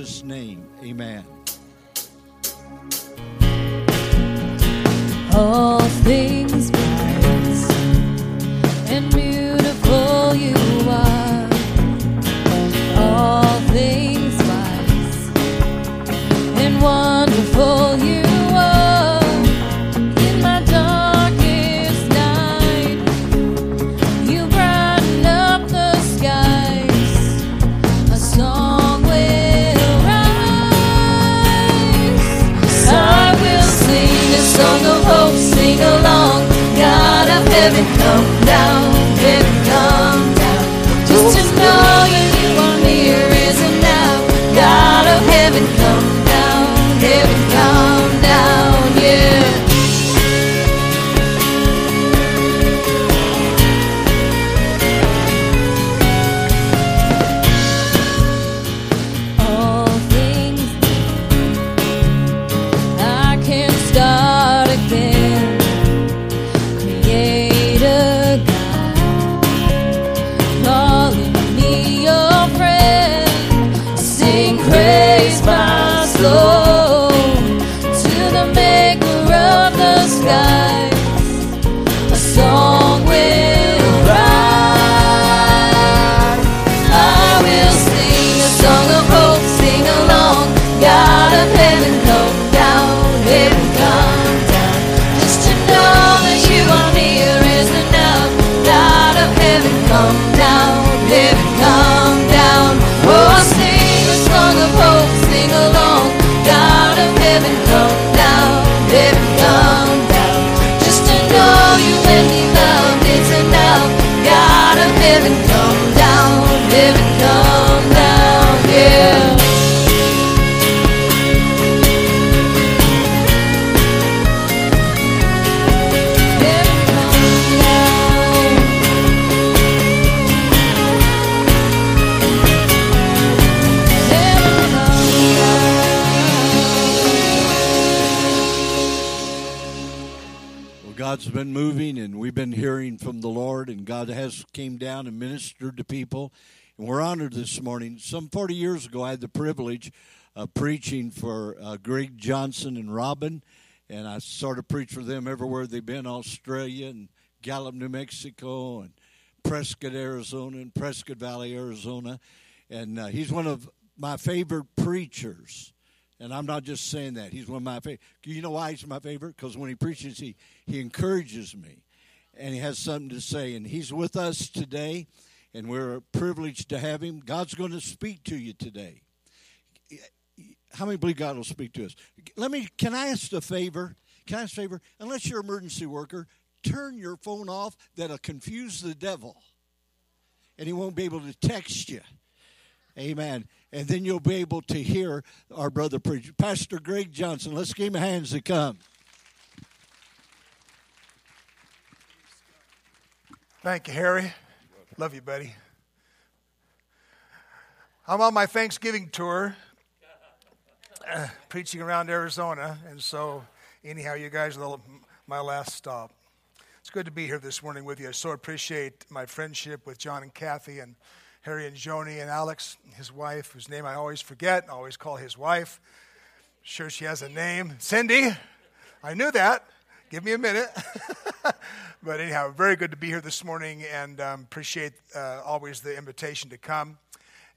Jesus' name, amen. All things heaven, come Come down, come down. Oh, sing a song of hope, sing along. God of heaven, come God's been moving, and we've been hearing from the Lord, and God has came down and ministered to people, and we're honored this morning. Some 40 years ago, I had the privilege of preaching for uh, Greg Johnson and Robin, and I sort of preached for them everywhere they've been, Australia and Gallup, New Mexico, and Prescott, Arizona, and Prescott Valley, Arizona, and uh, he's one of my favorite preachers. And I'm not just saying that. He's one of my favorite. You know why he's my favorite? Because when he preaches, he, he encourages me. And he has something to say. And he's with us today. And we're privileged to have him. God's going to speak to you today. How many believe God will speak to us? Let me, can I ask a favor? Can I ask a favor? Unless you're an emergency worker, turn your phone off. That'll confuse the devil. And he won't be able to text you. Amen. And then you'll be able to hear our brother preach. Pastor Greg Johnson, let's give him hands to come. Thank you, Harry. Love you, buddy. I'm on my Thanksgiving tour, uh, preaching around Arizona, and so anyhow, you guys are the, my last stop. It's good to be here this morning with you. I so appreciate my friendship with John and Kathy and Harry and Joni and Alex, his wife, whose name I always forget. I always call his wife. Sure, she has a name, Cindy. I knew that. Give me a minute. but anyhow, very good to be here this morning and um, appreciate uh, always the invitation to come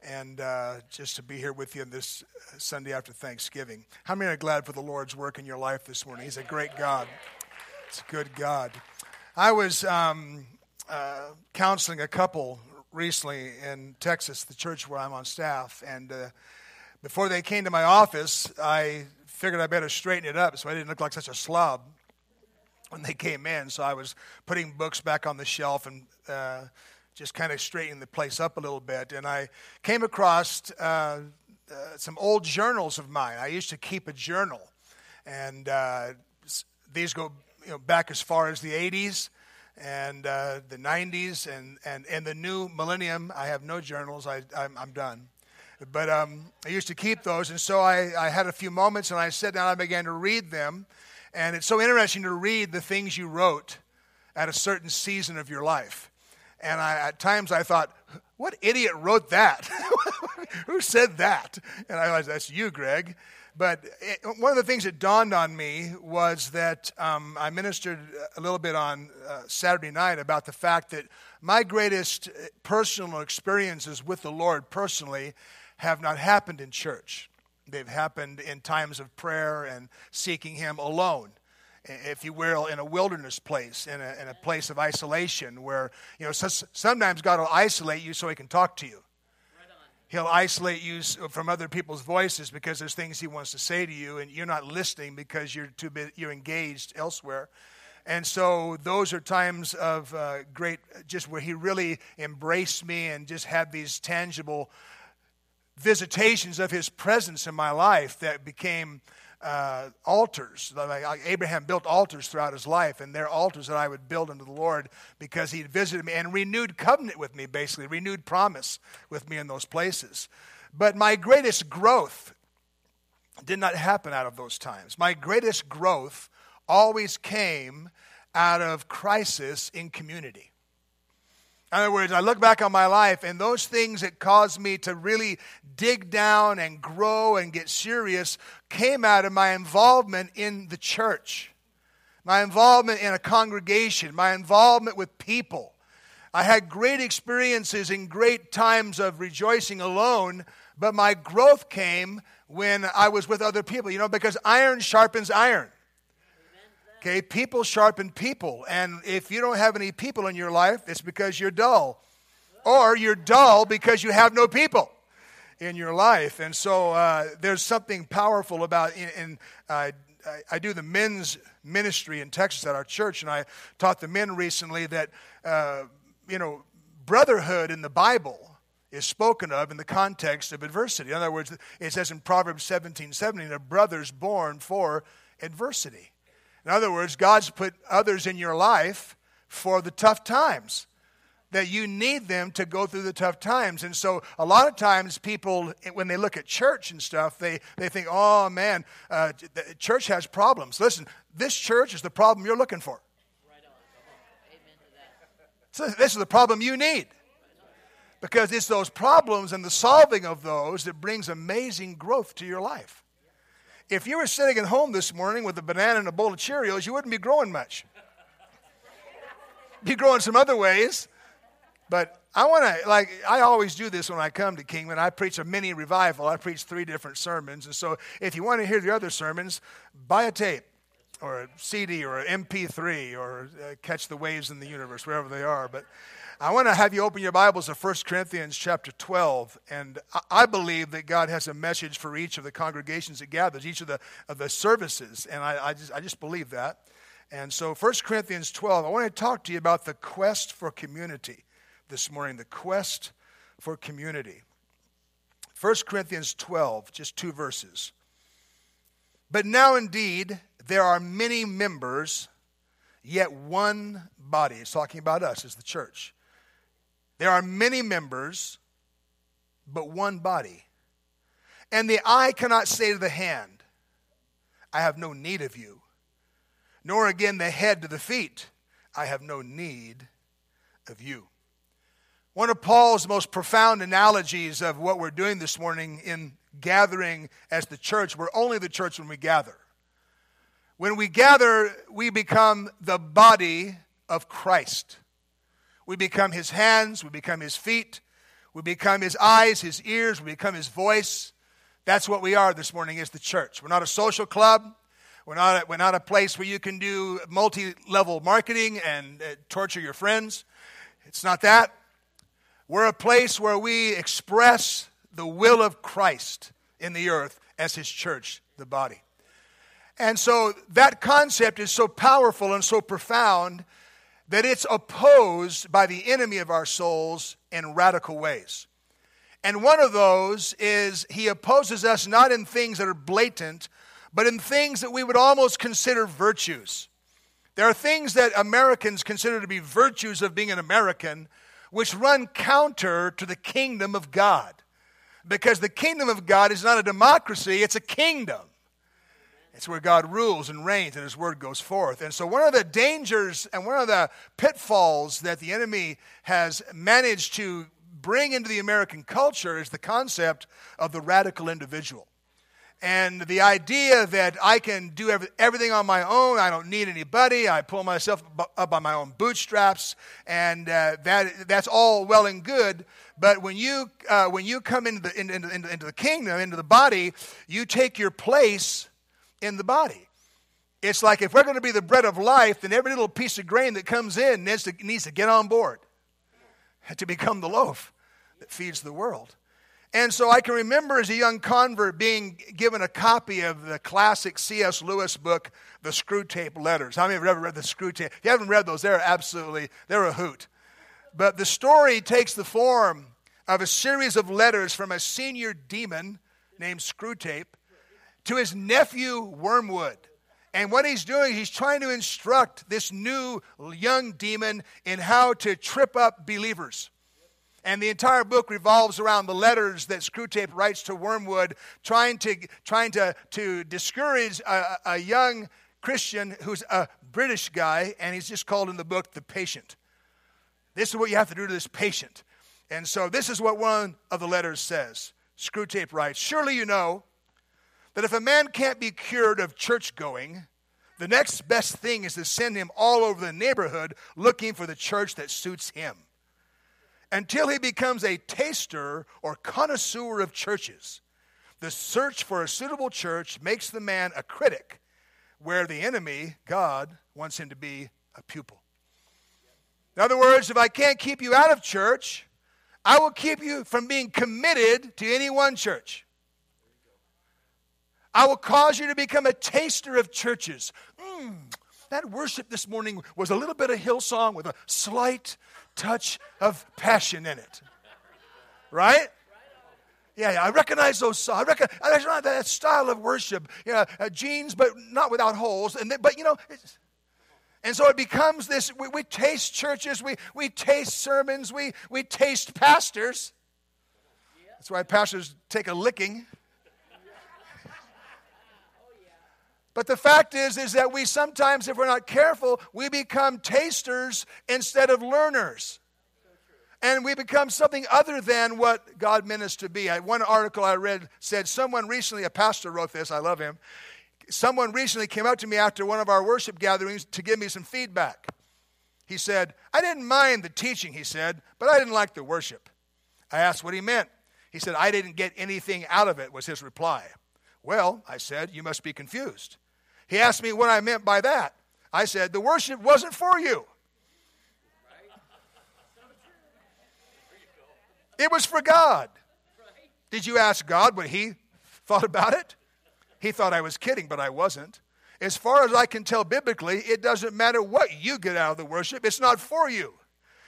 and uh, just to be here with you on this Sunday after Thanksgiving. How many are glad for the Lord's work in your life this morning? He's a great God. It's a good God. I was um, uh, counseling a couple recently in Texas, the church where I'm on staff, and uh, before they came to my office, I figured I better straighten it up so I didn't look like such a slob when they came in. So I was putting books back on the shelf and uh, just kind of straightening the place up a little bit. And I came across uh, uh, some old journals of mine. I used to keep a journal, and uh, these go you know, back as far as the 80s and uh, the 90s and, and, and the new millennium. I have no journals. I, I'm, I'm done. But um, I used to keep those, and so I, I had a few moments, and I sat down. I began to read them, and it's so interesting to read the things you wrote at a certain season of your life. And I, at times I thought, what idiot wrote that? Who said that? And I realized, that's you, Greg. But it, one of the things that dawned on me was that um, I ministered a little bit on uh, Saturday night about the fact that my greatest uh, personal experiences with the Lord personally have not happened in church. They've happened in times of prayer and seeking Him alone if you will, in a wilderness place, in a, in a place of isolation where, you know, sometimes God will isolate you so he can talk to you. He'll isolate you from other people's voices because there's things he wants to say to you, and you're not listening because you're too bit, you're engaged elsewhere. And so those are times of uh, great, just where he really embraced me and just had these tangible visitations of his presence in my life that became uh, altars. Like Abraham built altars throughout his life, and they're altars that I would build unto the Lord because he visited me and renewed covenant with me, basically, renewed promise with me in those places. But my greatest growth did not happen out of those times. My greatest growth always came out of crisis in community. In other words, I look back on my life and those things that caused me to really dig down and grow and get serious came out of my involvement in the church, my involvement in a congregation, my involvement with people. I had great experiences in great times of rejoicing alone, but my growth came when I was with other people, you know, because iron sharpens iron. Okay, people sharpen people. And if you don't have any people in your life, it's because you're dull. Or you're dull because you have no people in your life. And so uh, there's something powerful about, in, uh, I, I, do the men's ministry in Texas at our church, and I taught the men recently that, uh, you know, brotherhood in the Bible is spoken of in the context of adversity. In other words, it says in Proverbs 17 17, a brother's born for adversity. In other words, God's put others in your life for the tough times that you need them to go through the tough times. And so, a lot of times, people, when they look at church and stuff, they, they think, oh man, uh, the church has problems. Listen, this church is the problem you're looking for. So, this is the problem you need. Because it's those problems and the solving of those that brings amazing growth to your life. If you were sitting at home this morning with a banana and a bowl of Cheerios, you wouldn't be growing much. Be growing some other ways. But I want to, like, I always do this when I come to Kingman. I preach a mini revival. I preach three different sermons. And so if you want to hear the other sermons, buy a tape or a CD or an MP3 or uh, catch the waves in the universe, wherever they are. But I want to have you open your Bibles to 1 Corinthians chapter 12. And I believe that God has a message for each of the congregations that gathers, each of the, of the services. And I, I, just, I just believe that. And so 1 Corinthians 12, I want to talk to you about the quest for community this morning, the quest for community. 1 Corinthians 12, just two verses. But now indeed, there are many members, yet one body. It's talking about us as the church. There are many members, but one body. And the eye cannot say to the hand, I have no need of you, nor again the head to the feet, I have no need of you. One of Paul's most profound analogies of what we're doing this morning in gathering as the church, we're only the church when we gather. When we gather, we become the body of Christ. We become his hands, we become his feet, we become his eyes, his ears, we become his voice. That's what we are this morning is the church. We're not a social club. We're not, a, we're not a place where you can do multi level marketing and uh, torture your friends. It's not that. We're a place where we express the will of Christ in the earth as his church, the body. And so that concept is so powerful and so profound that it's opposed by the enemy of our souls in radical ways. And one of those is he opposes us not in things that are blatant, but in things that we would almost consider virtues. There are things that Americans consider to be virtues of being an American, which run counter to the kingdom of God. Because the kingdom of God is not a democracy, it's a kingdom. It's where God rules and reigns and his word goes forth. And so, one of the dangers and one of the pitfalls that the enemy has managed to bring into the American culture is the concept of the radical individual. And the idea that I can do every, everything on my own, I don't need anybody, I pull myself up by my own bootstraps, and uh, that, that's all well and good. But when you, uh, when you come into the, into, into, into the kingdom, into the body, you take your place in the body. It's like if we're going to be the bread of life, then every little piece of grain that comes in needs to, needs to get on board to become the loaf that feeds the world. And so I can remember as a young convert being given a copy of the classic C.S. Lewis book, The Screwtape Letters. How many of you have ever read the Screwtape? If you haven't read those, they're absolutely, they're a hoot. But the story takes the form of a series of letters from a senior demon named Screwtape to his nephew Wormwood. And what he's doing, he's trying to instruct this new young demon in how to trip up believers. And the entire book revolves around the letters that Screwtape writes to Wormwood, trying to, trying to, to discourage a, a young Christian who's a British guy, and he's just called in the book the patient. This is what you have to do to this patient. And so this is what one of the letters says. Screwtape writes Surely you know that if a man can't be cured of church going, the next best thing is to send him all over the neighborhood looking for the church that suits him until he becomes a taster or connoisseur of churches. The search for a suitable church makes the man a critic, where the enemy, God, wants him to be a pupil. In other words, if I can't keep you out of church, I will keep you from being committed to any one church. I will cause you to become a taster of churches. Mm, that worship this morning was a little bit of Hillsong with a slight touch of passion in it. Right? Yeah, yeah, I recognize those. I recognize, I recognize that style of worship. Yeah, uh, jeans, but not without holes. And but you know, and so it becomes this. We, we, taste churches. We we taste sermons. We we taste pastors. That's why pastors take a licking. But the fact is, is that we sometimes, if we're not careful, we become tasters instead of learners. And we become something other than what God meant us to be. One article I read said someone recently, a pastor wrote this, I love him. Someone recently came up to me after one of our worship gatherings to give me some feedback. He said, I didn't mind the teaching, he said, but I didn't like the worship. I asked what he meant. He said, I didn't get anything out of it, was his reply. Well, I said, you must be confused. He asked me what I meant by that. I said, The worship wasn't for you, it was for God. Did you ask God what He thought about it? He thought I was kidding, but I wasn't. As far as I can tell biblically, it doesn't matter what you get out of the worship, it's not for you.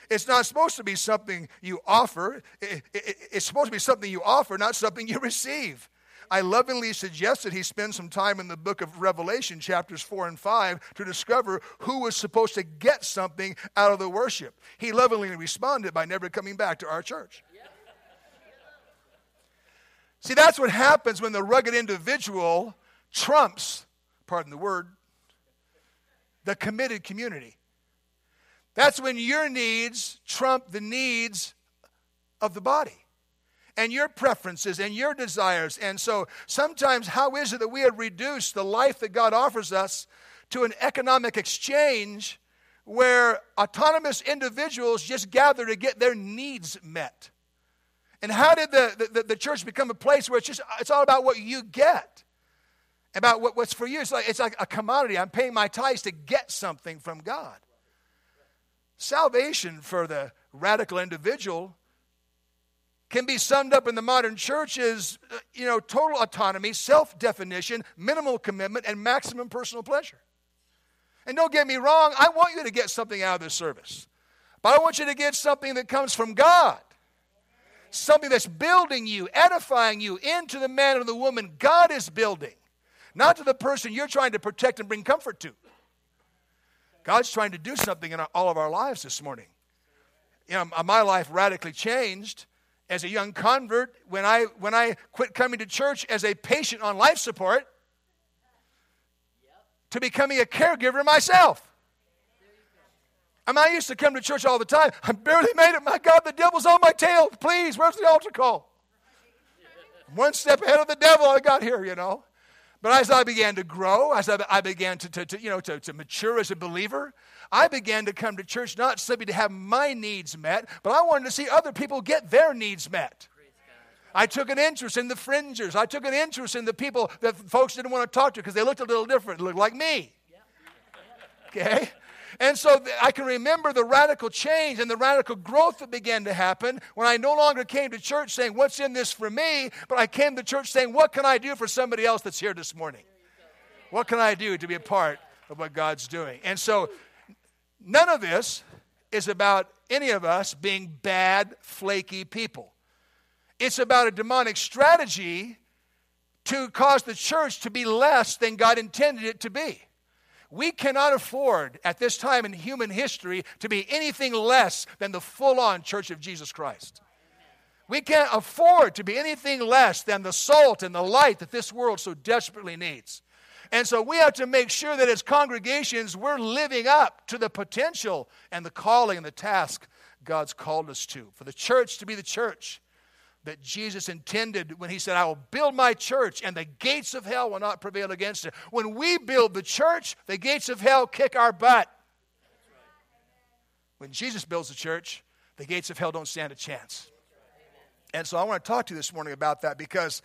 It's not supposed to be something you offer. It's supposed to be something you offer, not something you receive. I lovingly suggested he spend some time in the book of Revelation, chapters 4 and 5, to discover who was supposed to get something out of the worship. He lovingly responded by never coming back to our church. See, that's what happens when the rugged individual trumps, pardon the word, the committed community. That's when your needs trump the needs of the body and your preferences and your desires. And so sometimes, how is it that we have reduced the life that God offers us to an economic exchange where autonomous individuals just gather to get their needs met? And how did the, the, the church become a place where it's just it's all about what you get? About what, what's for you. It's like, it's like a commodity. I'm paying my tithes to get something from God. Salvation for the radical individual can be summed up in the modern church as, uh, you know, total autonomy, self definition, minimal commitment, and maximum personal pleasure. And don't get me wrong, I want you to get something out of this service. But I want you to get something that comes from God. Something that's building you, edifying you into the man or the woman God is building, not to the person you're trying to protect and bring comfort to. God's trying to do something in all of our lives this morning. You know, my life radically changed as a young convert, when I, when I quit coming to church as a patient on life support, to becoming a caregiver myself. I mean, I used to come to church all the time. I barely made it. My God, the devil's on my tail. Please, where's the altar call? One step ahead of the devil I got here, you know. But as I began to grow, as I began to, to, to you know, to, to mature as a believer, I began to come to church not simply to have my needs met, but I wanted to see other people get their needs met. I took an interest in the fringers. I took an interest in the people that folks didn't want to talk to because they looked a little different, looked like me. Okay? And so I can remember the radical change and the radical growth that began to happen when I no longer came to church saying, What's in this for me? But I came to church saying, What can I do for somebody else that's here this morning? What can I do to be a part of what God's doing? And so none of this is about any of us being bad, flaky people. It's about a demonic strategy to cause the church to be less than God intended it to be. We cannot afford at this time in human history to be anything less than the full on church of Jesus Christ. We can't afford to be anything less than the salt and the light that this world so desperately needs. And so we have to make sure that as congregations, we're living up to the potential and the calling and the task God's called us to. For the church to be the church that Jesus intended when he said, I will build my church and the gates of hell will not prevail against it. When we build the church, the gates of hell kick our butt. When Jesus builds the church, the gates of hell don't stand a chance. And so I want to talk to you this morning about that because,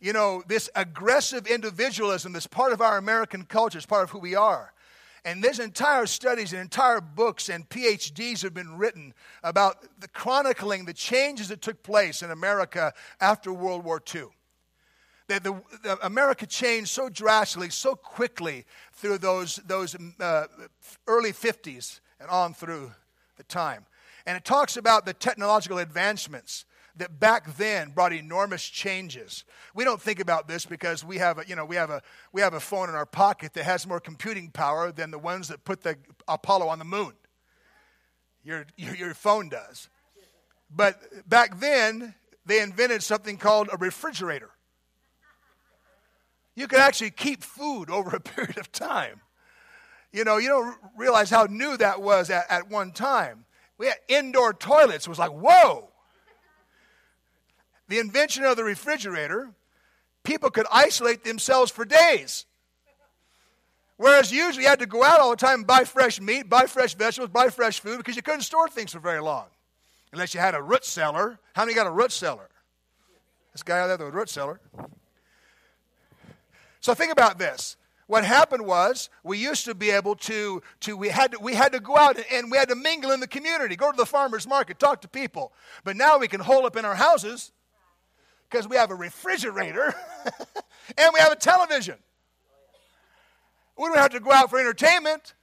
you know, this aggressive individualism that's part of our American culture, is part of who we are. And there's entire studies and entire books and PhDs have been written about the chronicling the changes that took place in America after World War II. That the, the America changed so drastically, so quickly through those, those uh, early 50s and on through the time. And it talks about the technological advancements that back then brought enormous changes. We don't think about this because we have a, you know, we have a, we have a phone in our pocket that has more computing power than the ones that put the Apollo on the moon. Your, your, your phone does. But back then, they invented something called a refrigerator. You could actually keep food over a period of time. You know, you don't realize how new that was at, at one time. We had indoor toilets. It was like, whoa the invention of the refrigerator, people could isolate themselves for days. Whereas usually you had to go out all the time and buy fresh meat, buy fresh vegetables, buy fresh food because you couldn't store things for very long. Unless you had a root cellar. How many got a root cellar? This guy out there, the root cellar. So think about this. What happened was we used to be able to, to we, had to we had to go out and we had to mingle in the community, go to the farmer's market, talk to people. But now we can hole up in our houses because we have a refrigerator and we have a television. We don't have to go out for entertainment,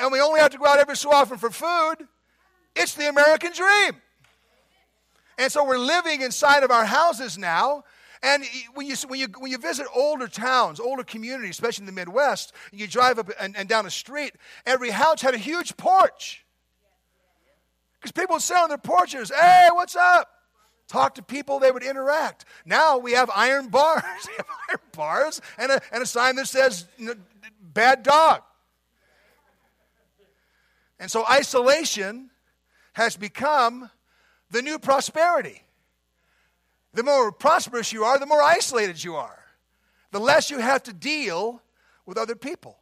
and we only have to go out every so often for food. It's the American dream. And so we're living inside of our houses now. And when you, when, you, when you visit older towns, older communities, especially in the Midwest, you drive up and, and down a street, every house had a huge porch. Because people would sit on their porches, hey, what's up? Talk to people, they would interact. Now we have iron bars. we have iron bars and a, and a sign that says bad dog. And so isolation has become the new prosperity. The more prosperous you are, the more isolated you are. The less you have to deal with other people.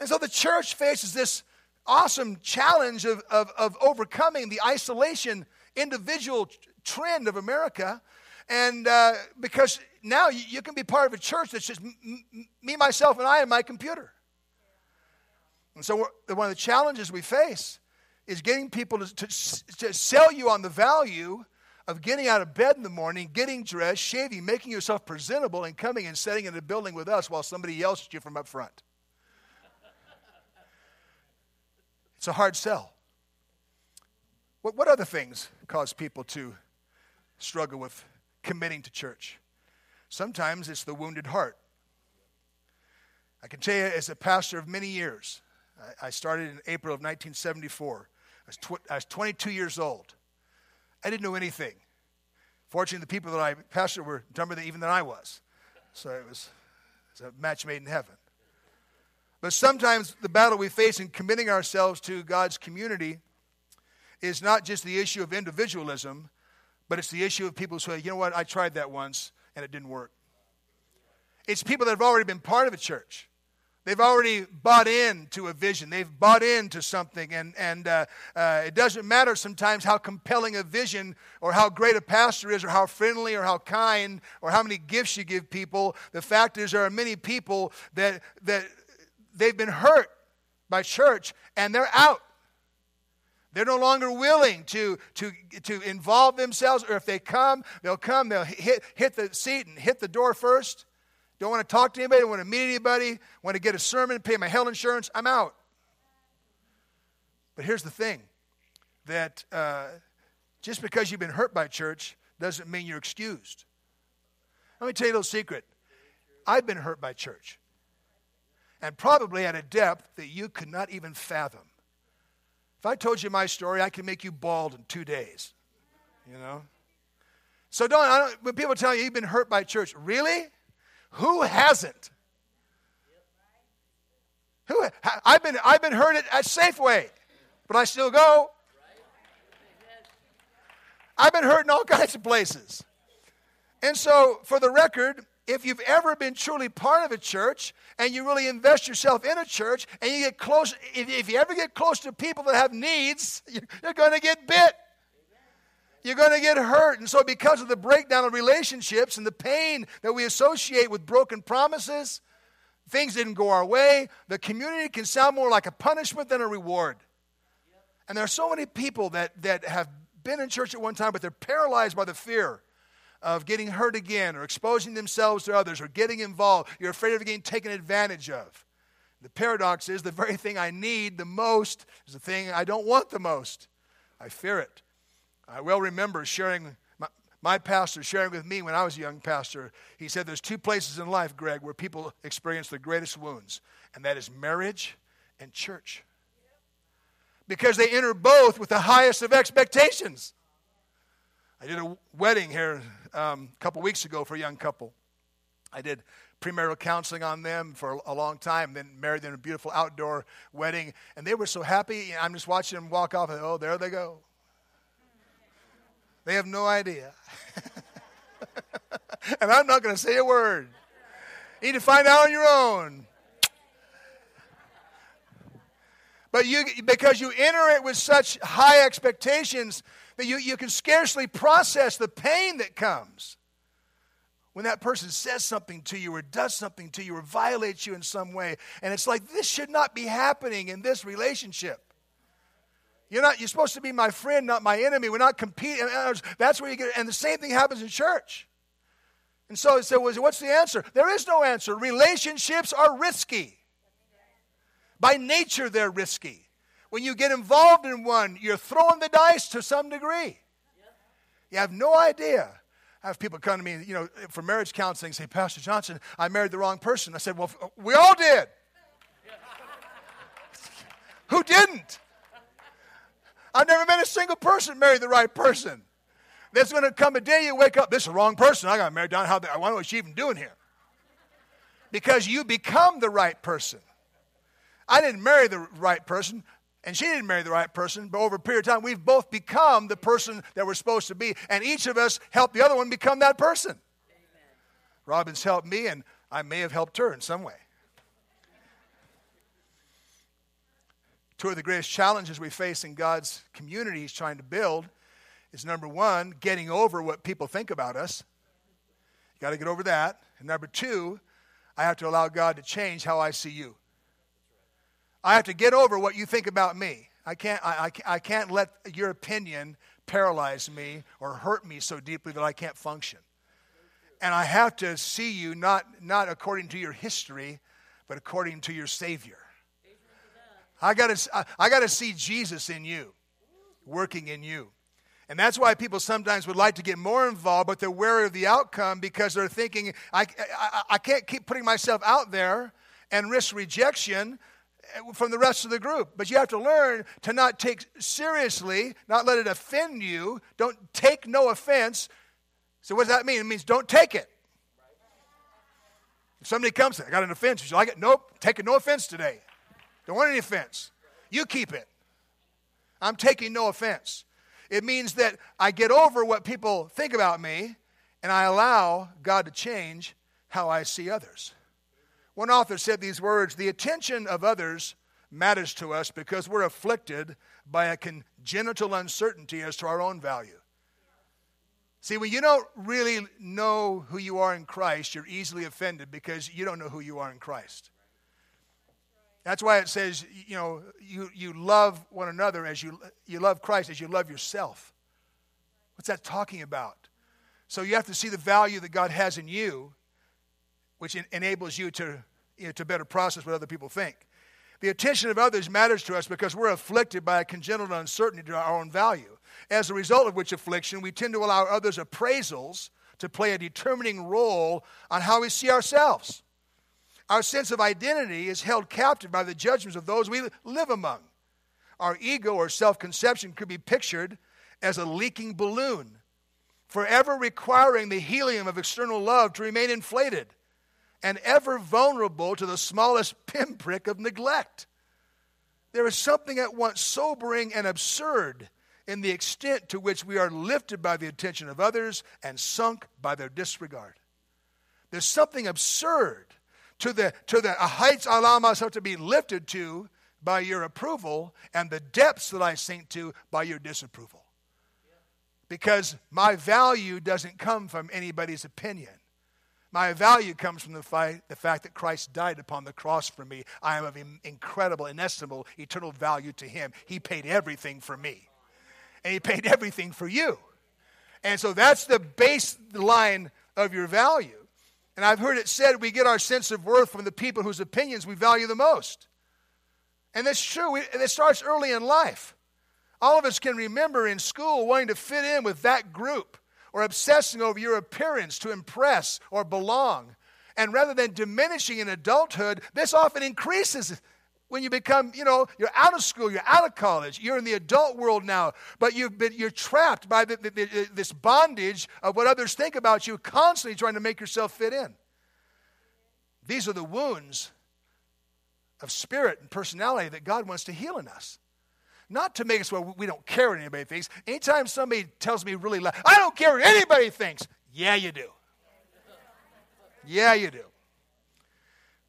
And so the church faces this awesome challenge of, of, of overcoming the isolation individual trend of America. And uh, because now you, you, can be part of a church that's just m- me, myself, and I and my computer. And so one of the challenges we face is getting people to, to, to sell you on the value of getting out of bed in the morning, getting dressed, shaving, making yourself presentable, and coming and sitting in a building with us while somebody yells at you from up front. It's a hard sell. What, what other things cause people to struggle with committing to church. Sometimes it's the wounded heart. I can tell you, as a pastor of many years, I, started in April of 1974. I was, I was 22 years old. I didn't know anything. Fortunately, the people that I pastored were dumber than even than I was. So it was, it was a match made in heaven. But sometimes the battle we face in committing ourselves to God's community is not just the issue of individualism, but it's the issue of people who say, you know what, I tried that once and it didn't work. It's people that have already been part of a church. They've already bought into a vision. They've bought into something. And, and uh, uh, it doesn't matter sometimes how compelling a vision or how great a pastor is or how friendly or how kind or how many gifts you give people. The fact is, there are many people that, that they've been hurt by church and they're out. They're no longer willing to, to, to involve themselves, or if they come, they'll come, they'll hit, hit the seat and hit the door first. Don't want to talk to anybody, don't want to meet anybody, want to get a sermon, pay my health insurance, I'm out. But here's the thing that uh, just because you've been hurt by church doesn't mean you're excused. Let me tell you a little secret. I've been hurt by church, and probably at a depth that you could not even fathom. If I told you my story, I could make you bald in two days. You know? So don't, don't when people tell you you've been hurt by church, really? Who hasn't? Who I've been I've been hurt at, at Safeway, but I still go. I've been hurt in all kinds of places. And so, for the record, if you've ever been truly part of a church and you really invest yourself in a church and you get close, if, if you ever get close to people that have needs, you're going to get bit. You're going to get hurt. And so, because of the breakdown of relationships and the pain that we associate with broken promises, things didn't go our way. The community can sound more like a punishment than a reward. And there are so many people that, that have been in church at one time, but they're paralyzed by the fear of getting hurt again or exposing themselves to others or getting involved. You're afraid of getting taken advantage of. The paradox is the very thing I need the most is the thing I don't want the most. I fear it. I well remember sharing, my, my pastor sharing with me when I was a young pastor. He said, There's two places in life, Greg, where people experience the greatest wounds, and that is marriage and church. Because they enter both with the highest of expectations. I did a wedding here um, a couple weeks ago for a young couple. I did premarital counseling on them for a long time, then married them in a beautiful outdoor wedding. And they were so happy. I'm just watching them walk off, and oh, there they go. They have no idea. and I'm not going to say a word. You need to find out on your own. But you, because you enter it with such high expectations, that you, you can scarcely process the pain that comes when that person says something to you or does something to you or violates you in some way. And it's like, this should not be happening in this relationship. You're not, you're supposed to be my friend, not my enemy. We're not competing. That's where you get, and the same thing happens in church. And so, so what's the answer? There is no answer. Relationships are risky. By nature, they're risky. When you get involved in one, you're throwing the dice to some degree. You have no idea. I have people come to me, you know, for marriage counseling, say, Pastor Johnson, I married the wrong person. I said, Well, we all did. Who didn't? I've never met a single person marry the right person. There's going to come a day you wake up, this is the wrong person. I got married down. How I wonder what she's even doing here. Because you become the right person. I didn't marry the right person and she didn't marry the right person, but over a period of time, we've both become the person that we're supposed to be, and each of us helped the other one become that person. Amen. Robin's helped me, and I may have helped her in some way. Two of the greatest challenges we face in God's community He's trying to build is number one, getting over what people think about us. You got to get over that. And number two, I have to allow God to change how I see you. I have to get over what you think about me. I can't, I, I, I can't let your opinion paralyze me or hurt me so deeply that I can't function. And I have to see you not, not according to your history, but according to your Savior. I got to I, got to see Jesus in you, working in you. And that's why people sometimes would like to get more involved, but they're wary of the outcome because they're thinking, I, I, I can't keep putting myself out there and risk rejection Uh, from the rest of the group. But you have to learn to not take seriously, not let it offend you. Don't take no offense. So, what does that mean? It means don't take it. If somebody comes, I got an offense. Would you like it? Nope. Taking no offense today. Don't want any offense. You keep it. I'm taking no offense. It means that I get over what people think about me and I allow God to change how I see others. One author said these words The attention of others matters to us because we're afflicted by a congenital uncertainty as to our own value. See, when you don't really know who you are in Christ, you're easily offended because you don't know who you are in Christ. That's why it says, you know, you, you love one another as you, you love Christ as you love yourself. What's that talking about? So you have to see the value that God has in you, which en- enables you to, you know, to better process what other people think. The attention of others matters to us because we're afflicted by a congenital uncertainty to our own value. As a result of which affliction, we tend to allow others' appraisals to play a determining role on how we see ourselves. Our sense of identity is held captive by the judgments of those we live among. Our ego or self conception could be pictured as a leaking balloon, forever requiring the helium of external love to remain inflated and ever vulnerable to the smallest pinprick of neglect. There is something at once sobering and absurd in the extent to which we are lifted by the attention of others and sunk by their disregard. There's something absurd to the, to the heights I allow myself to be lifted to by your approval and the depths that I sink to by your disapproval. Because my value doesn't come from anybody's opinion. My value comes from the, the fact that Christ died upon the cross for me. I am of incredible, inestimable, eternal value to Him. He paid everything for me, and He paid everything for you. And so that's the baseline of your value. And I've heard it said we get our sense of worth from the people whose opinions we value the most. And that's true. It starts early in life. All of us can remember in school wanting to fit in with that group or obsessing over your appearance to impress or belong. And rather than diminishing in adulthood, this often increases when you become, you know, you're out of school, you're out of college, you're in the adult world now, but you've been, you're trapped by the, the, the, this bondage of what others think about you, constantly trying to make yourself fit in. These are the wounds of spirit and personality that God wants to heal in us. Not to make us where we don't care what anybody thinks. Anytime somebody tells me really loud, I don't care what anybody thinks. Yeah, you do. Yeah, you do.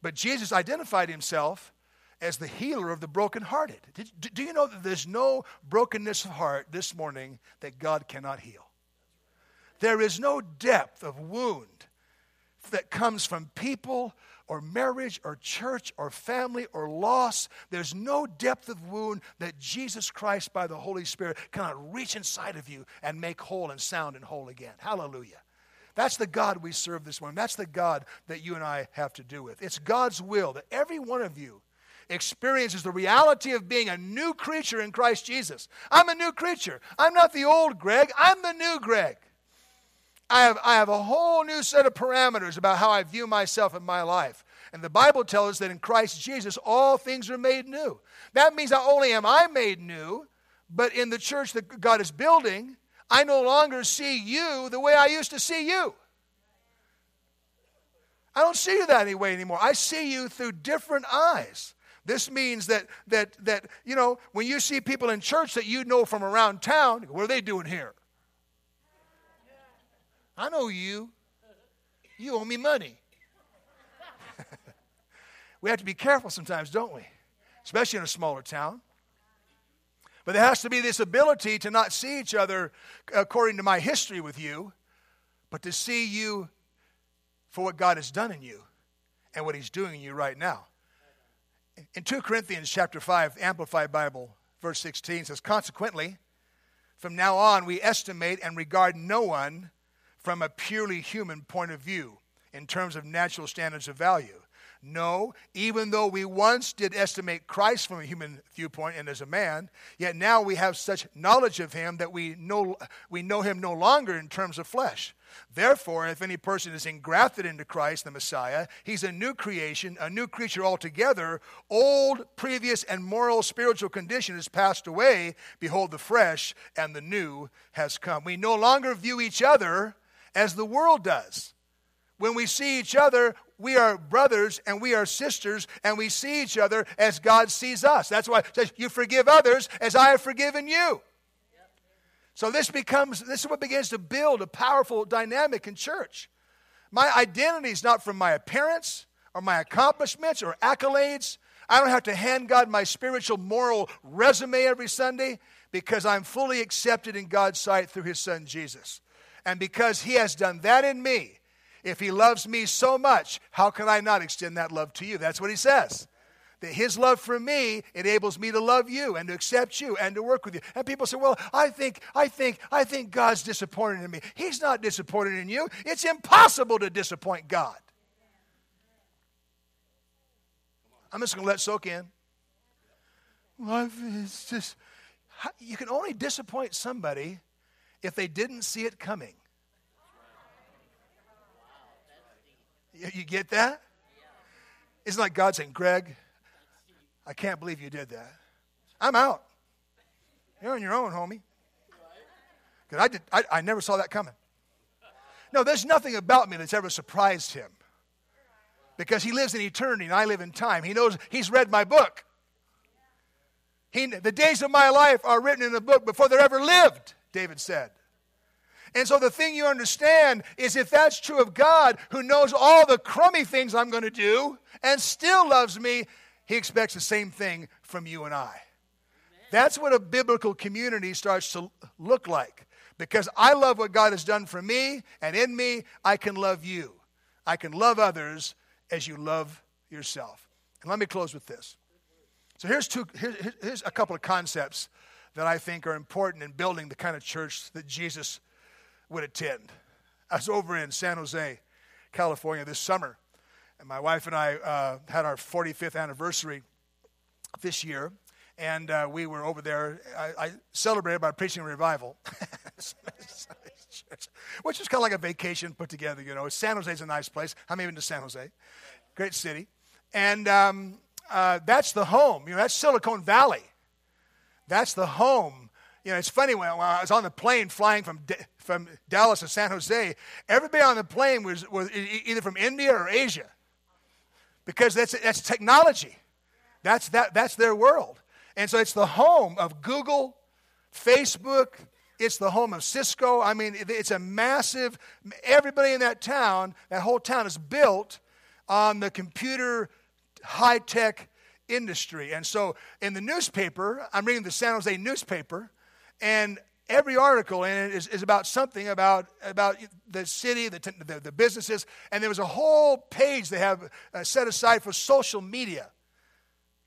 But Jesus identified himself as the healer of the brokenhearted. Did, do you know that there's no brokenness of heart this morning that God cannot heal? There is no depth of wound that comes from people or marriage or church or family or loss. There's no depth of wound that Jesus Christ, by the Holy Spirit, cannot reach inside of you and make whole and sound and whole again. Hallelujah. That's the God we serve this morning. That's the God that you and I have to do with. It's God's will that every one of you experiences the reality of being a new creature in Christ Jesus. I'm a new creature. I'm not the old Greg, I'm the new Greg. I have, I have a whole new set of parameters about how I view myself in my life. And the Bible tells us that in Christ Jesus, all things are made new. That means not only am I made new, but in the church that God is building, I no longer see you the way I used to see you. I don't see you that way anymore. I see you through different eyes. This means that that that you know when you see people in church that you know from around town, what are they doing here? I know you. You owe me money. we have to be careful sometimes, don't we? Especially in a smaller town. But there has to be this ability to not see each other according to my history with you, but to see you for what God has done in you and what He's doing in you right now. In 2 Corinthians chapter 5, Amplified Bible, verse 16 says, Consequently, from now on we estimate and regard no one from a purely human point of view in terms of natural standards of value. No, even though we once did estimate Christ from a human viewpoint and as a man, yet now we have such knowledge of him that we know, we know him no longer in terms of flesh. Therefore, if any person is engrafted into Christ, the Messiah, he's a new creation, a new creature altogether. Old, previous, and moral spiritual condition has passed away. Behold, the fresh and the new has come. We no longer view each other as the world does. When we see each other, we are brothers and we are sisters and we see each other as God sees us. That's why it says, You forgive others as I have forgiven you. So this becomes, this is what begins to build a powerful dynamic in church. My identity is not from my appearance or my accomplishments or accolades. I don't have to hand God my spiritual, moral resume every Sunday because I'm fully accepted in God's sight through His Son Jesus. And because He has done that in me, if He loves me so much, how can I not extend that love to you? That's what He says. That His love for me enables me to love you and to accept you and to work with you. And people say, "Well, I think, I think, I think God's disappointed in me." He's not disappointed in you. It's impossible to disappoint God. I'm just going to let soak in. Life is just. You can only disappoint somebody if they didn't see it coming. You, get that? It's like God saying, Greg, I can't believe you did that. I'm out. You're on your own, homie. Because I, did, I, I never saw that coming. No, there's nothing about me that's ever surprised him. Because he lives in eternity and I live in time. He knows he's read my book. He, the days of my life are written in the book before they're ever lived, David said. And so the thing you understand is if that's true of God, who knows all the crummy things I'm going to do and still loves me, he expects the same thing from you and I. That's what a biblical community starts to look like. Because I love what God has done for me, and in me, I can love you. I can love others as you love yourself. And let me close with this. So here's, two, here's a couple of concepts that I think are important in building the kind of church that Jesus would attend. I was over in San Jose, California this summer, and my wife and I uh, had our 45th anniversary this year, and uh, we were over there. I, I, celebrated by preaching revival, which is kind of like a vacation put together. You know, San Jose is a nice place. I'm even to San Jose, great city, and um, uh, that's the home. You know, that's Silicon Valley. That's the home. You know, it's funny when, I was on the plane flying from from Dallas to San Jose. Everybody on the plane was, was either from India or Asia, because that's that's technology. That's that that's their world, and so it's the home of Google, Facebook. It's the home of Cisco. I mean, it's a massive. Everybody in that town, that whole town, is built on the computer high tech industry. And so in the newspaper, I'm reading the San Jose newspaper, and every article in it is, is about something about, about the city, the, the, the businesses, and there was a whole page they have uh, set aside for social media.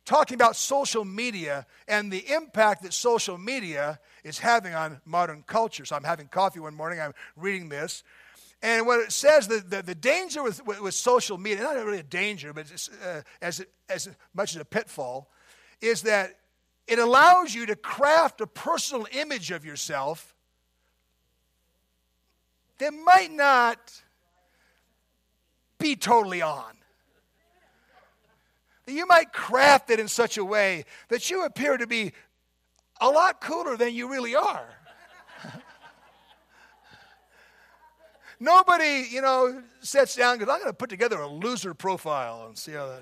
Talking about social media and the impact that social media is having on modern culture. So I'm having coffee one morning, I'm reading this, and what it says, the, the, the danger with, with, social media, not really a danger, but uh, as, as much as a pitfall, is that it allows you to craft a personal image of yourself that might not be totally on. You might craft it in such a way that you appear to be a lot cooler than you really are. Nobody, you know, sits down goes, I'm going to put together a loser profile and see how that.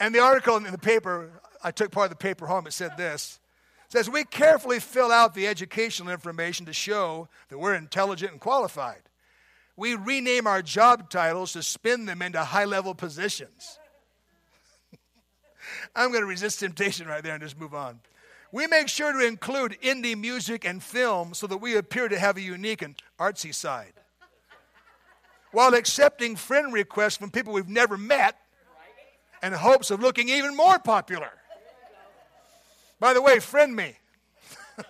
And the article in the paper, I took part of the paper home, it said this. It says, We carefully fill out the educational information to show that we're intelligent and qualified. We rename our job titles to spin them into high level positions. I'm going to resist temptation right there and just move on. We make sure to include indie music and film so that we appear to have a unique and artsy side. While accepting friend requests from people we've never met in hopes of looking even more popular. By the way, friend me. you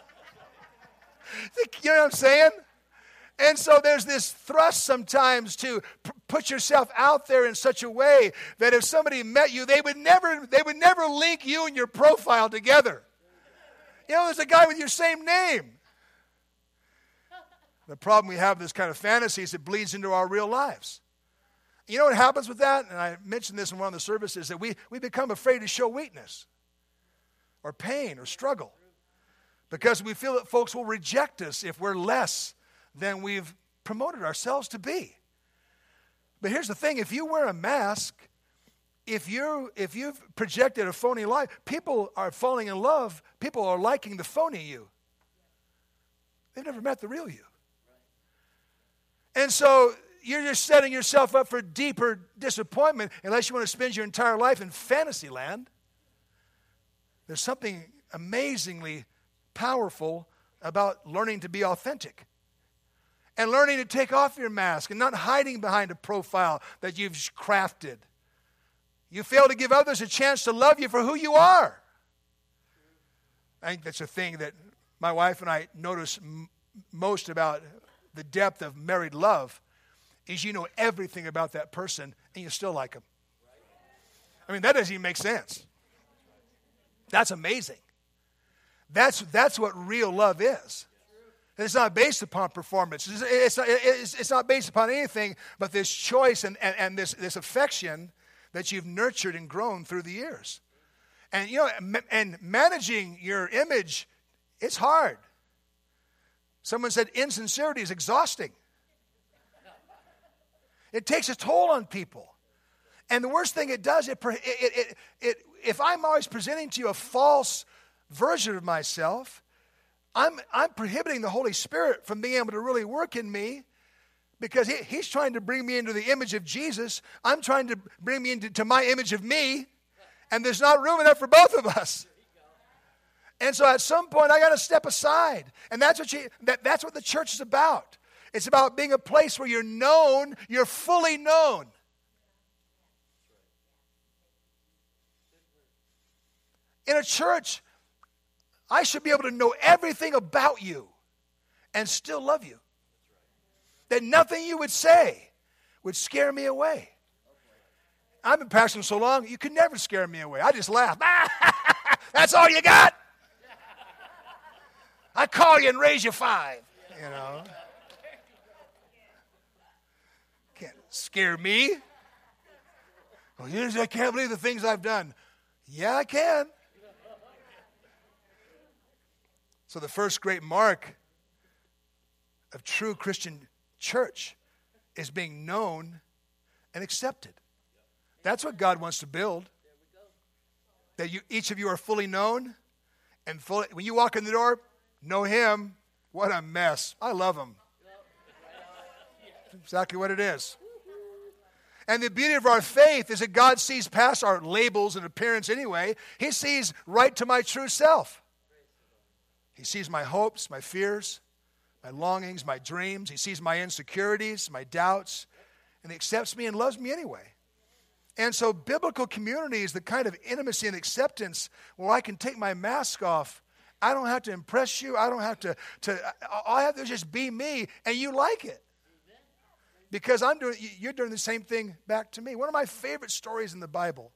know what I'm saying? And so there's this thrust sometimes to p- put yourself out there in such a way that if somebody met you, they would never they would never link you and your profile together. You know, there's a guy with your same name. The problem we have with this kind of fantasy is it bleeds into our real lives. You know what happens with that? And I mentioned this in one of the services that we, we become afraid to show weakness or pain or struggle because we feel that folks will reject us if we're less than we've promoted ourselves to be. But here's the thing if you wear a mask, if you if you've projected a phony life, people are falling in love. People are liking the phony you. They've never met the real you. And so you're just setting yourself up for deeper disappointment unless you want to spend your entire life in fantasy land. There's something amazingly powerful about learning to be authentic and learning to take off your mask and not hiding behind a profile that you've crafted. You fail to give others a chance to love you for who you are. I think that's a thing that my wife and I notice m- most about the depth of married love is you know everything about that person and you still like them. I mean, that doesn't even make sense. That's amazing. That's, that's what real love is. It's not based upon performance. It's, it's, not, it's, it's, not based upon anything but this choice and, and, and this, this affection that you've nurtured and grown through the years. And, you know, and managing your image, it's hard. Someone said insincerity is exhausting. It takes a toll on people. And the worst thing it does, it, it, it, it, if I'm always presenting to you a false version of myself, I'm, I'm prohibiting the Holy Spirit from being able to really work in me because he, he's trying to bring me into the image of Jesus. I'm trying to bring me into to my image of me, and there's not room enough for both of us. And so at some point, I got to step aside. And that's what, you, that, that's what the church is about. It's about being a place where you're known, you're fully known. In a church, I should be able to know everything about you and still love you. That nothing you would say would scare me away. I've been pastoring so long, you could never scare me away. I just laugh. That's all you got? I call you and raise you five. You know. Can't scare me. Well, I can't believe the things I've done. Yeah, I can. So, the first great mark of true Christian church is being known and accepted. That's what God wants to build. That you, each of you are fully known and fully, when you walk in the door, know Him. What a mess. I love Him. exactly what it is. And the beauty of our faith is that God sees past our labels and appearance anyway. He sees right to my true self. He sees my hopes, my fears, my longings, my dreams. He sees my insecurities, my doubts, and He accepts me and loves me anyway. And so, biblical community is the kind of intimacy and acceptance where I can take my mask off. I don't have to impress you. I don't have to, to all I have to just be me, and you like it. Because I'm doing, you're doing the same thing back to me. One of my favorite stories in the Bible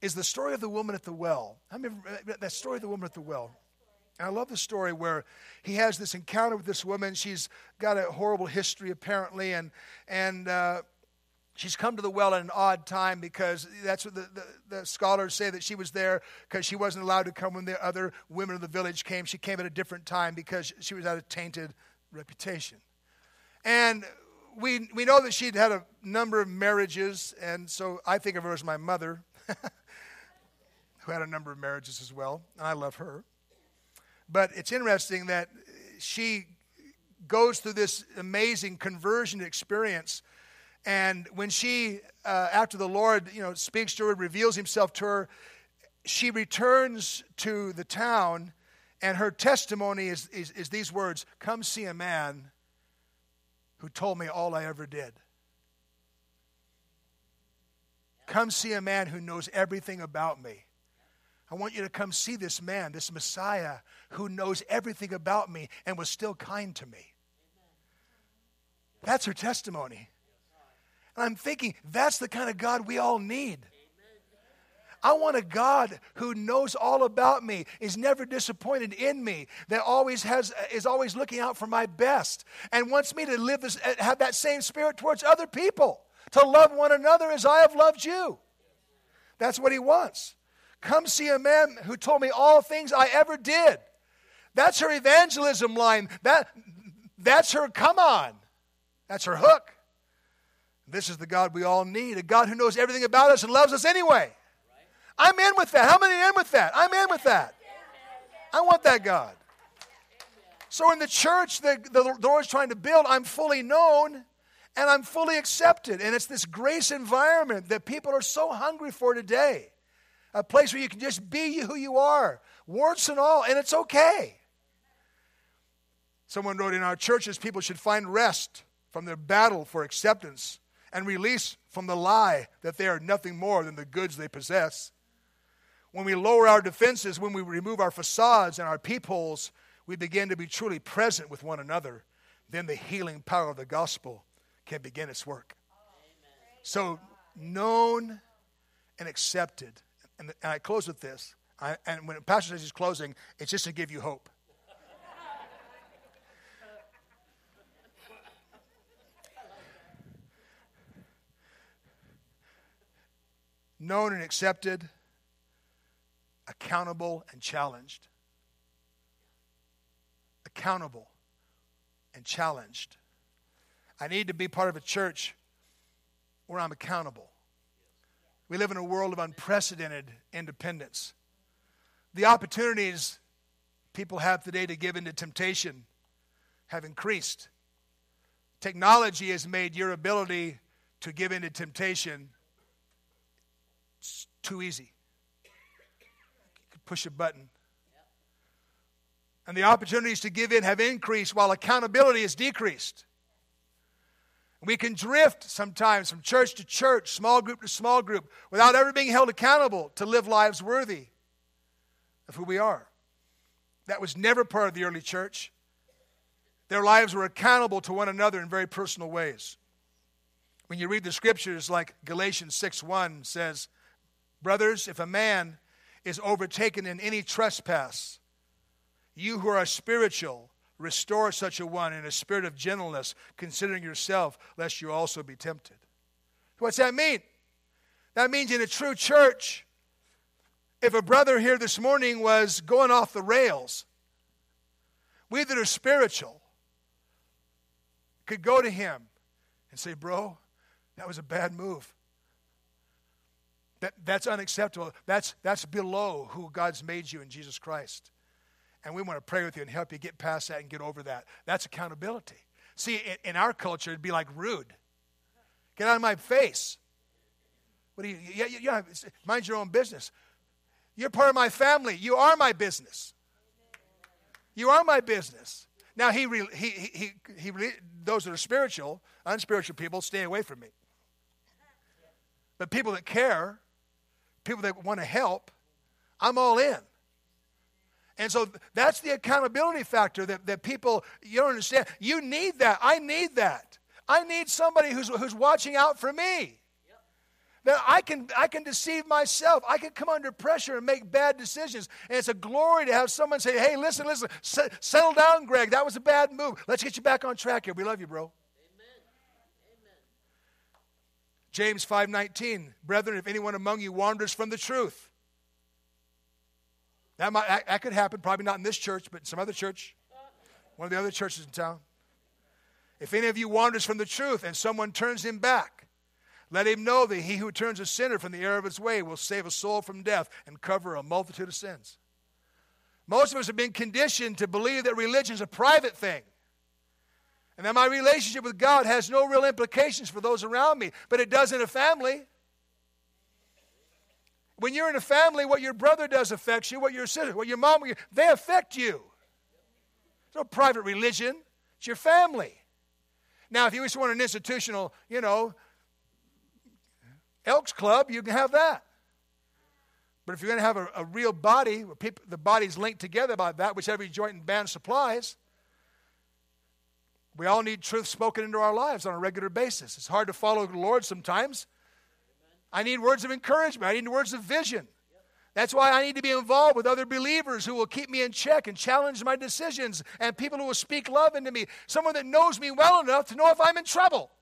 is the story of the woman at the well. I mean, that story of the woman at the well. And I love the story where he has this encounter with this woman. She's got a horrible history, apparently, and, and uh, she's come to the well at an odd time because that's what the, the, the scholars say that she was there because she wasn't allowed to come when the other women of the village came. She came at a different time because she was at a tainted reputation. And we, we know that she'd had a number of marriages, and so I think of her as my mother, who had a number of marriages as well. And I love her. But it's interesting that she goes through this amazing conversion experience. And when she, uh, after the Lord, you know, speaks to her, reveals himself to her, she returns to the town, and her testimony is, is, is these words Come see a man who told me all I ever did. Come see a man who knows everything about me. I want you to come see this man, this Messiah, who knows everything about me and was still kind to me. That's her testimony. And I'm thinking, that's the kind of God we all need. I want a God who knows all about me, is never disappointed in me, that always has is always looking out for my best, and wants me to live this have that same spirit towards other people, to love one another as I have loved you. That's what he wants. Come see a man who told me all things I ever did. That's her evangelism line. That, that's her come on. That's her hook. This is the God we all need, a God who knows everything about us and loves us anyway. I'm in with that. How many in with that? I'm in with that. I want that God. So in the church that the Lord's trying to build, I'm fully known and I'm fully accepted. And it's this grace environment that people are so hungry for today. A place where you can just be who you are, warts and all, and it's okay. Someone wrote in our churches, people should find rest from their battle for acceptance and release from the lie that they are nothing more than the goods they possess. When we lower our defenses, when we remove our facades and our peepholes, we begin to be truly present with one another. Then the healing power of the gospel can begin its work. So, known and accepted. And, and I close with this. I, and when Pastor says he's closing, it's just to give you hope. known and accepted, accountable and challenged. Accountable and challenged. I need to be part of a church where I'm accountable. We live in a world of unprecedented independence. The opportunities people have today to give into temptation have increased. Technology has made your ability to give into temptation too easy. You can push a button. And the opportunities to give in have increased while accountability has decreased. We can drift sometimes from church to church, small group to small group, without ever being held accountable to live lives worthy of who we are. That was never part of the early church. Their lives were accountable to one another in very personal ways. When you read the scriptures, like Galatians 6 1 says, Brothers, if a man is overtaken in any trespass, you who are spiritual, restore such a one in a spirit of gentleness, considering yourself, lest you also be tempted. What's that mean? That means in a true church, if a brother here this morning was going off the rails, we that are spiritual could go to him and say, Bro, that was a bad move. That, that's unacceptable. That's, that's below who God's made you in Jesus Christ. And we want to pray with you and help you get past that and get over that. That's accountability. See, in, our culture, it'd be like rude. Get out of my face. What do you, yeah, yeah, mind your own business. You're part of my family. You are my business. You are my business. Now, he, he, he, he, those that are spiritual, unspiritual people, stay away from me. But people that care, people that want to help, I'm all in. And so that's the accountability factor that, that people, you don't understand. You need that. I need that. I need somebody who's, who's watching out for me. That I can, I can deceive myself. I can come under pressure and make bad decisions. And it's a glory to have someone say, hey, listen, listen, settle down, Greg. That was a bad move. Let's get you back on track here. We love you, bro. James 5:19, brethren, if anyone among you wanders from the truth. That, might, that could happen, probably not in this church, but in some other church, one of the other churches in town. If any of you wanders from the truth and someone turns him back, let him know that he who turns a sinner from the error of his way will save a soul from death and cover a multitude of sins. Most of us have been conditioned to believe that religion is a private thing. And that my relationship with God has no real implications for those around me, but it does in a family. When you're in a family, what your brother does affects you, what your sister, what your mom, they affect you. It's no private religion, it's your family. Now, if you just want an institutional, you know, Elks Club, you can have that. But if you're going to have a, a real body, where people, the body's linked together by that, which every joint and band supplies, we all need truth spoken into our lives on a regular basis. It's hard to follow the Lord sometimes. I need words of encouragement, I need words of vision. That's why I need to be involved with other believers who will keep me in check and challenge my decisions and people who will speak love into me. Someone that knows me well enough to know if I'm in trouble.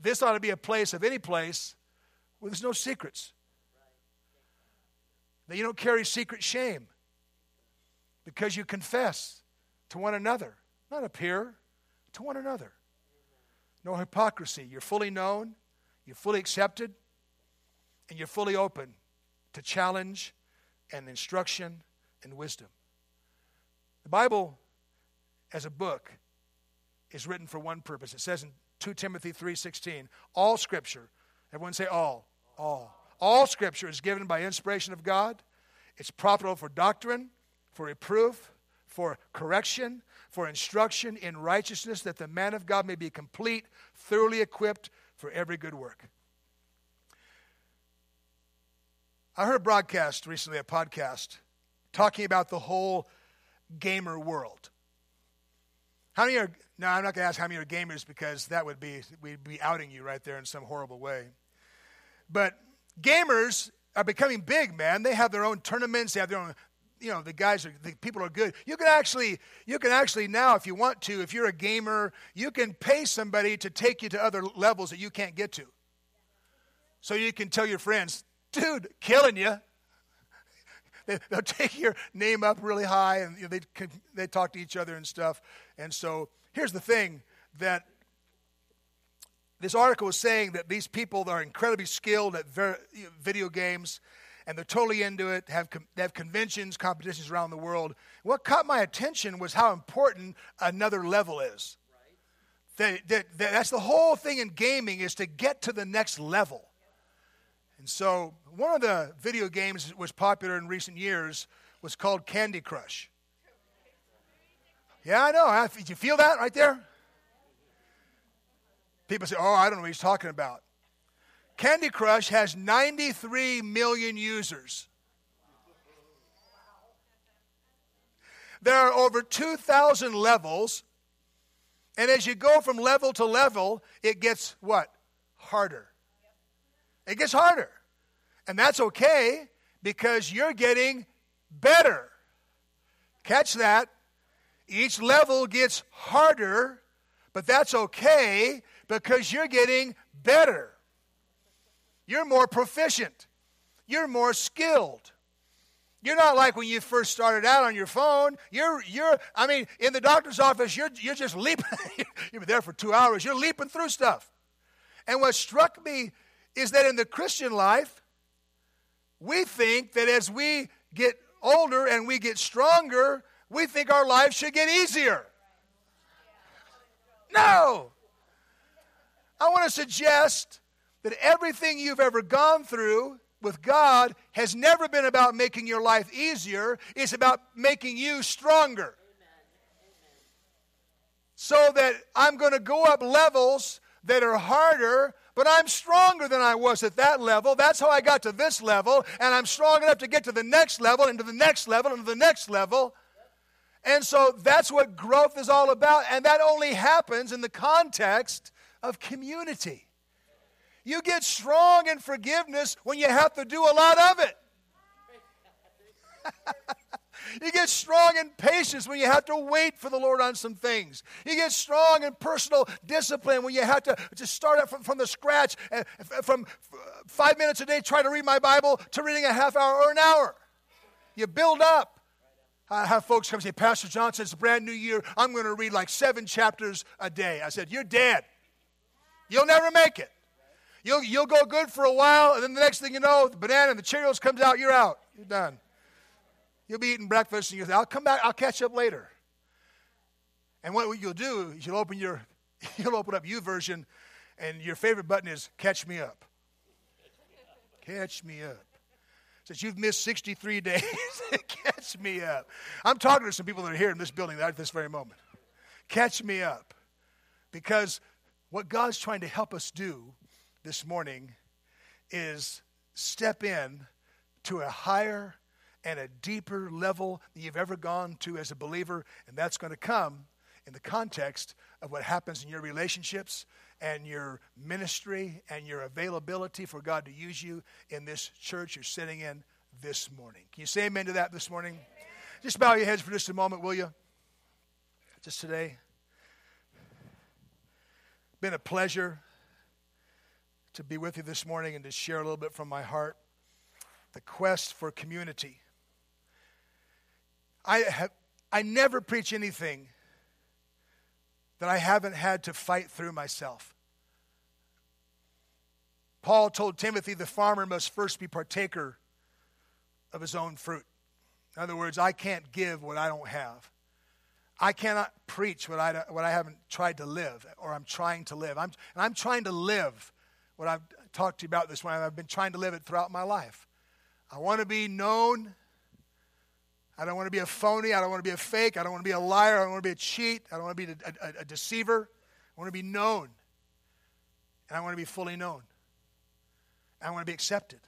This ought to be a place of any place where there's no secrets. That you don't carry secret shame because you confess to one another, not appear, to one another. No hypocrisy. You're fully known, you're fully accepted, and you're fully open to challenge and instruction and wisdom. The Bible, as a book, is written for one purpose. It says in 2 Timothy 3:16, all scripture, everyone say all, all. All scripture is given by inspiration of God. It's profitable for doctrine, for reproof, for correction, for instruction in righteousness, that the man of God may be complete, thoroughly equipped for every good work. I heard a broadcast recently, a podcast, talking about the whole gamer world. How many are, no, I'm not going to ask how many are gamers because that would be, we'd be outing you right there in some horrible way. But gamers are becoming big, man. They have their own tournaments, they have their own you know the guys are the people are good. You can actually you can actually now if you want to if you're a gamer you can pay somebody to take you to other levels that you can't get to. So you can tell your friends dude killing you they, will take your name up really high and you know, they, they talk to each other and stuff. And so here's the thing that this article is saying that these people are incredibly skilled at ver- video games and they're totally into it. Have they have conventions, competitions around the world. What caught my attention was how important another level is. That, that, that, that's the whole thing in gaming is to get to the next level. And so, one of the video games that was popular in recent years was called Candy Crush. Yeah, I know. Did you feel that right there? People say, oh, I don't know what he's talking about. Candy Crush has 93 million users. There are over 2,000 levels. And as you go from level to level, it gets what? Harder. It gets harder. And that's okay because you're getting better. Catch that. Each level gets harder, but that's okay because you're getting better. You're more proficient. You're more skilled. You're not like when you first started out on your phone. You're, you're, I mean, in the doctor's office, you're, you're just leaping. You've been there for two hours. You're leaping through stuff. And what struck me is that in the Christian life, we think that as we get older and we get stronger, we think our lives should get easier. No! I want to suggest that everything you've ever gone through with God has never been about making your life easier, it's about making you stronger. So that I'm going to go up levels that are harder, but I'm stronger than I was at that level. That's how I got to this level, and I'm strong enough to get to the next level, and to the next level, and to the next level. And so that's what growth is all about, and that only happens in the context of community. You get strong in forgiveness when you have to do a lot of it. you get strong in patience when you have to wait for the Lord on some things. You get strong in personal discipline when you have to just start up from, from the scratch, and from five minutes a day, try to read my Bible, to reading a half hour or an hour. You build up. I have folks come and say, Pastor Johnson, it's a brand new year. I'm going to read like seven chapters a day. I said, You're dead. You'll never make it. You'll, you'll go good for a while, and then the next thing you know, the banana and the Cheerios comes out, you're out. You're done. You'll be eating breakfast, and you'll say, I'll come back, I'll catch up later. And what you'll do is you'll open your, you'll open up YouVersion, and your favorite button is catch me up. Catch me up. Since you've missed 63 days, catch me up. I'm talking to some people that are here in this building at this very moment. Catch me up. Because what God's trying to help us do this morning is step in to a higher and a deeper level than you've ever gone to as a believer, and that's going to come in the context of what happens in your relationships and your ministry and your availability for God to use you in this church you're sitting in this morning. Can you say amen to that this morning? Amen. Just bow your heads for just a moment, will you? Just today. Been a pleasure to be with you this morning and to share a little bit from my heart the quest for community. I have, I never preach anything that I haven't had to fight through myself. Paul told Timothy the farmer must first be partaker of his own fruit. In other words, I can't give what I don't have. I cannot preach what I, what I haven't tried to live or I'm trying to live. I'm, and I'm trying to live what I've talked to you about this one. I've been trying to live it throughout my life. I want to be known. I don't want to be a phony. I don't want to be a fake. I don't want to be a liar. I don't want to be a cheat. I don't want to be a, a, a deceiver. I want to be known. And I want to be fully known. I want to be accepted.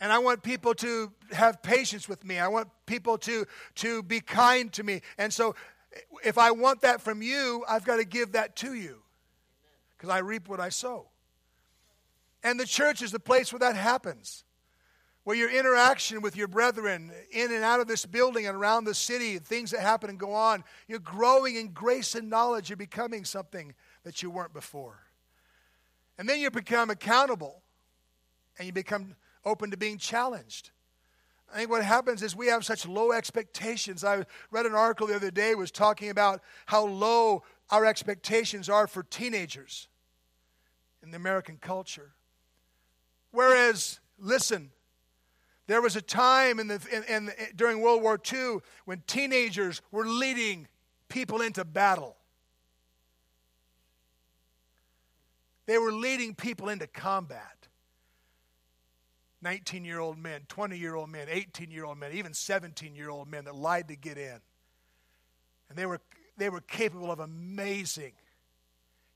And I want people to have patience with me. I want people to, to be kind to me. And so, if I want that from you, I've got to give that to you because I reap what I sow. And the church is the place where that happens, where your interaction with your brethren in and out of this building and around the city, things that happen and go on, you're growing in grace and knowledge. You're becoming something that you weren't before. And then you become accountable and you become open to being challenged. I think what happens is we have such low expectations. I read an article the other day was talking about how low our expectations are for teenagers in the American culture. Whereas, listen, there was a time in the, in, in, during World War II when teenagers were leading people into battle. They were leading people into combat. 19 year old men, 20 year old men, 18 year old men, even 17 year old men that lied to get in. And they were, they were capable of amazing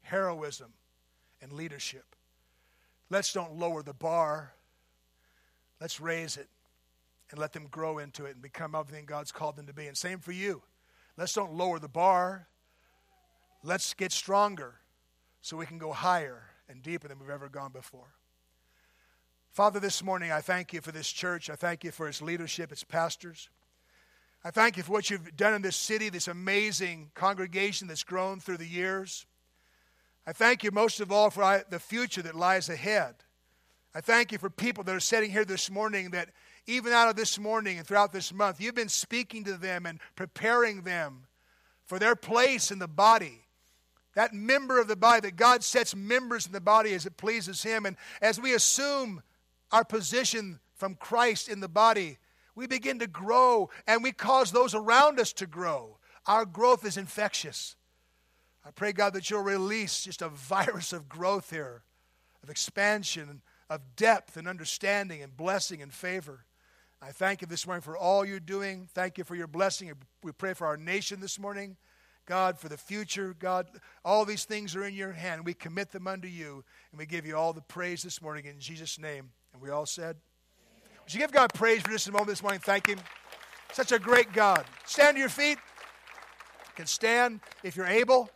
heroism and leadership. Let's don't lower the bar. Let's raise it and let them grow into it and become everything God's called them to be. And same for you. Let's don't lower the bar. Let's get stronger so we can go higher and deeper than we've ever gone before. Father, this morning I thank you for this church. I thank you for its leadership, its pastors. I thank you for what you've done in this city, this amazing congregation that's grown through the years. I thank you most of all for the future that lies ahead. I thank you for people that are sitting here this morning that even out of this morning and throughout this month, you've been speaking to them and preparing them for their place in the body. That member of the body, that God sets members in the body as it pleases Him. And as we assume our position from Christ in the body, we begin to grow and we cause those around us to grow. Our growth is infectious. I pray, God, that you'll release just a virus of growth here, of expansion, of depth and understanding and blessing and favor. I thank you this morning for all you're doing. Thank you for your blessing. We pray for our nation this morning. God, for the future. God, all these things are in your hand. We commit them unto you, and we give you all the praise this morning in Jesus' name. And we all said, Would you give God praise for just a moment this morning? Thank Him. Such a great God. Stand to your feet. You can stand if you're able.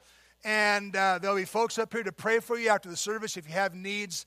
And uh, there'll be folks up here to pray for you after the service if you have needs.